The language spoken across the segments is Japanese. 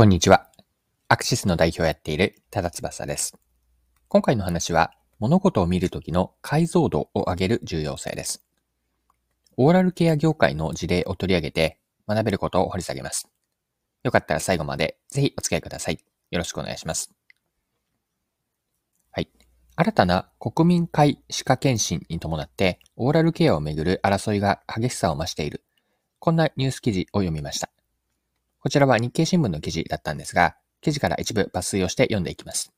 こんにちは。アクシスの代表をやっている多田翼です。今回の話は、物事を見るときの解像度を上げる重要性です。オーラルケア業界の事例を取り上げて学べることを掘り下げます。よかったら最後までぜひお付き合いください。よろしくお願いします。はい。新たな国民会歯科検診に伴って、オーラルケアをめぐる争いが激しさを増している。こんなニュース記事を読みました。こちらは日経新聞の記事だったんですが、記事から一部抜粋をして読んでいきます。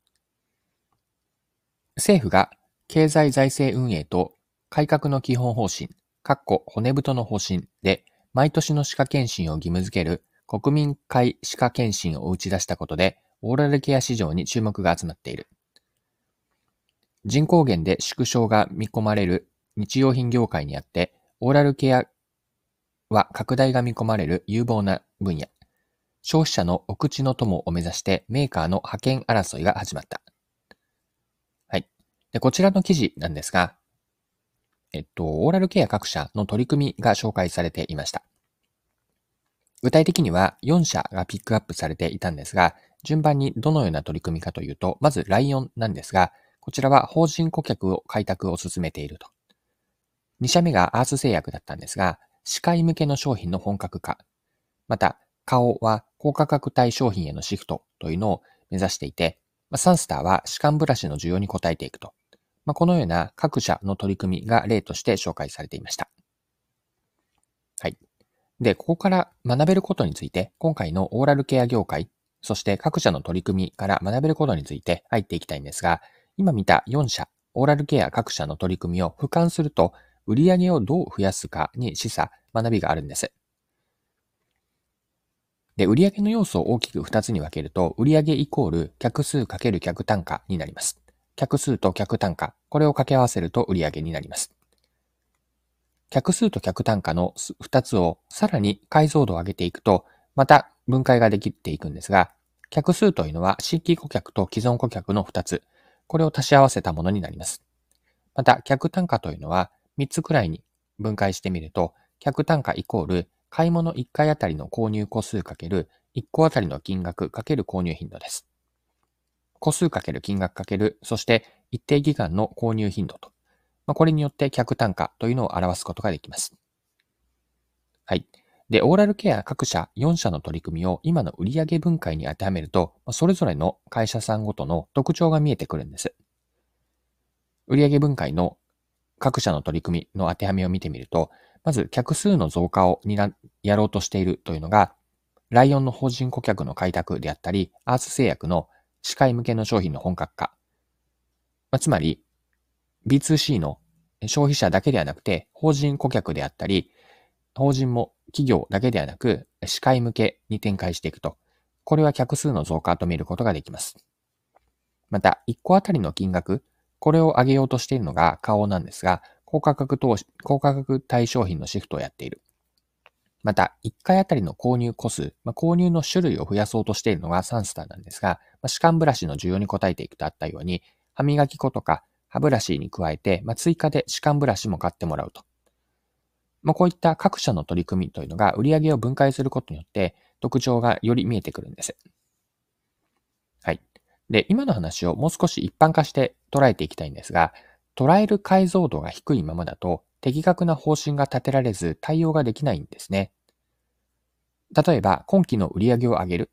政府が経済財政運営と改革の基本方針、括弧骨太の方針で毎年の歯科検診を義務付ける国民会歯科検診を打ち出したことで、オーラルケア市場に注目が集まっている。人口減で縮小が見込まれる日用品業界にあって、オーラルケアは拡大が見込まれる有望な分野。消費者のお口の友を目指してメーカーの派遣争いが始まった。はい。で、こちらの記事なんですが、えっと、オーラルケア各社の取り組みが紹介されていました。具体的には4社がピックアップされていたんですが、順番にどのような取り組みかというと、まずライオンなんですが、こちらは法人顧客を開拓を進めていると。2社目がアース製薬だったんですが、歯科医向けの商品の本格化。また、顔は高価格帯商品へのシフトというのを目指していて、まあ、サンスターは歯間ブラシの需要に応えていくと。まあ、このような各社の取り組みが例として紹介されていました。はい。で、ここから学べることについて、今回のオーラルケア業界、そして各社の取り組みから学べることについて入っていきたいんですが、今見た4社、オーラルケア各社の取り組みを俯瞰すると、売上をどう増やすかに示唆、学びがあるんです。で、売上の要素を大きく2つに分けると、売上イコール客数かける客単価になります。客数と客単価、これを掛け合わせると売上になります。客数と客単価の2つをさらに解像度を上げていくと、また分解ができていくんですが、客数というのは新規顧客と既存顧客の2つ、これを足し合わせたものになります。また、客単価というのは3つくらいに分解してみると、客単価イコール買い物1回あたりの購入個数かける1個あたりの金額かける購入頻度です。個数かける金額かける、そして一定期間の購入頻度と。まあ、これによって客単価というのを表すことができます。はい。で、オーラルケア各社4社の取り組みを今の売上分解に当てはめると、それぞれの会社さんごとの特徴が見えてくるんです。売上分解の各社の取り組みの当てはめを見てみると、まず客数の増加をになやろうとしているというのが、ライオンの法人顧客の開拓であったり、アース製薬の歯科医向けの商品の本格化。まあ、つまり、B2C の消費者だけではなくて、法人顧客であったり、法人も企業だけではなく、歯科医向けに展開していくと。これは客数の増加と見ることができます。また、1個あたりの金額、これを上げようとしているのが顔なんですが、高価格投資、高価格対商品のシフトをやっている。また、1回あたりの購入個数、まあ、購入の種類を増やそうとしているのがサンスターなんですが、まあ、歯間ブラシの需要に応えていくとあったように、歯磨き粉とか歯ブラシに加えて、まあ、追加で歯間ブラシも買ってもらうと。まあ、こういった各社の取り組みというのが売り上げを分解することによって特徴がより見えてくるんです。はい。で、今の話をもう少し一般化して捉えていきたいんですが、捉える解像度が低いままだと、的確な方針が立てられず対応ができないんですね。例えば、今期の売上を上げる。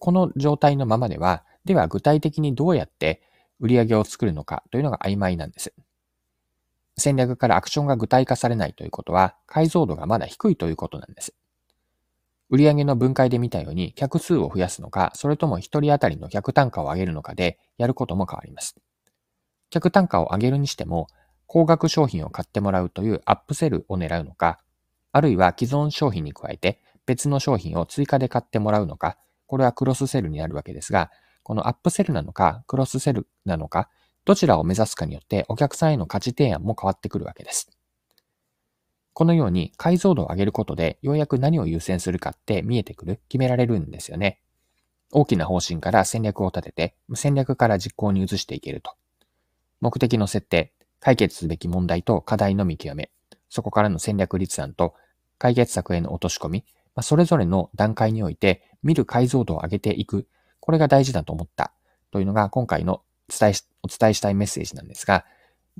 この状態のままでは、では具体的にどうやって売り上げを作るのかというのが曖昧なんです。戦略からアクションが具体化されないということは、解像度がまだ低いということなんです。売上の分解で見たように、客数を増やすのか、それとも一人当たりの客単価を上げるのかで、やることも変わります。客単価を上げるにしても、高額商品を買ってもらうというアップセルを狙うのか、あるいは既存商品に加えて別の商品を追加で買ってもらうのか、これはクロスセルになるわけですが、このアップセルなのか、クロスセルなのか、どちらを目指すかによってお客さんへの価値提案も変わってくるわけです。このように解像度を上げることでようやく何を優先するかって見えてくる、決められるんですよね。大きな方針から戦略を立てて、戦略から実行に移していけると。目的の設定、解決すべき問題と課題の見極め、そこからの戦略立案と解決策への落とし込み、まあ、それぞれの段階において見る解像度を上げていく。これが大事だと思ったというのが今回の伝えお伝えしたいメッセージなんですが、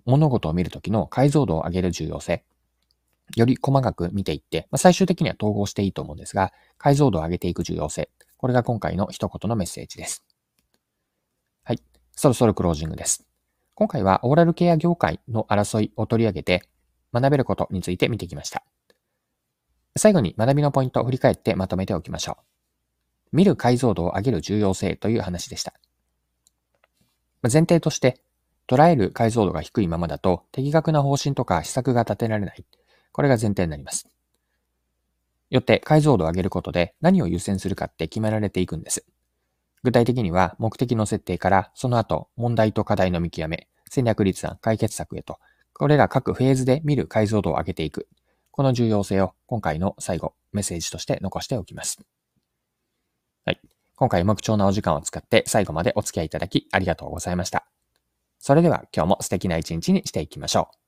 物事を見るときの解像度を上げる重要性。より細かく見ていって、まあ、最終的には統合していいと思うんですが、解像度を上げていく重要性。これが今回の一言のメッセージです。はい。そろそろクロージングです。今回はオーラルケア業界の争いを取り上げて、学べることについて見てきました。最後に学びのポイントを振り返ってまとめておきましょう。見る解像度を上げる重要性という話でした。前提として、捉える解像度が低いままだと的確な方針とか施策が立てられない。これが前提になります。よって解像度を上げることで何を優先するかって決められていくんです。具体的には目的の設定からその後問題と課題の見極め、戦略立案、解決策へと、これら各フェーズで見る解像度を上げていく。この重要性を今回の最後、メッセージとして残しておきます。はい。今回も貴重なお時間を使って最後までお付き合いいただきありがとうございました。それでは今日も素敵な一日にしていきましょう。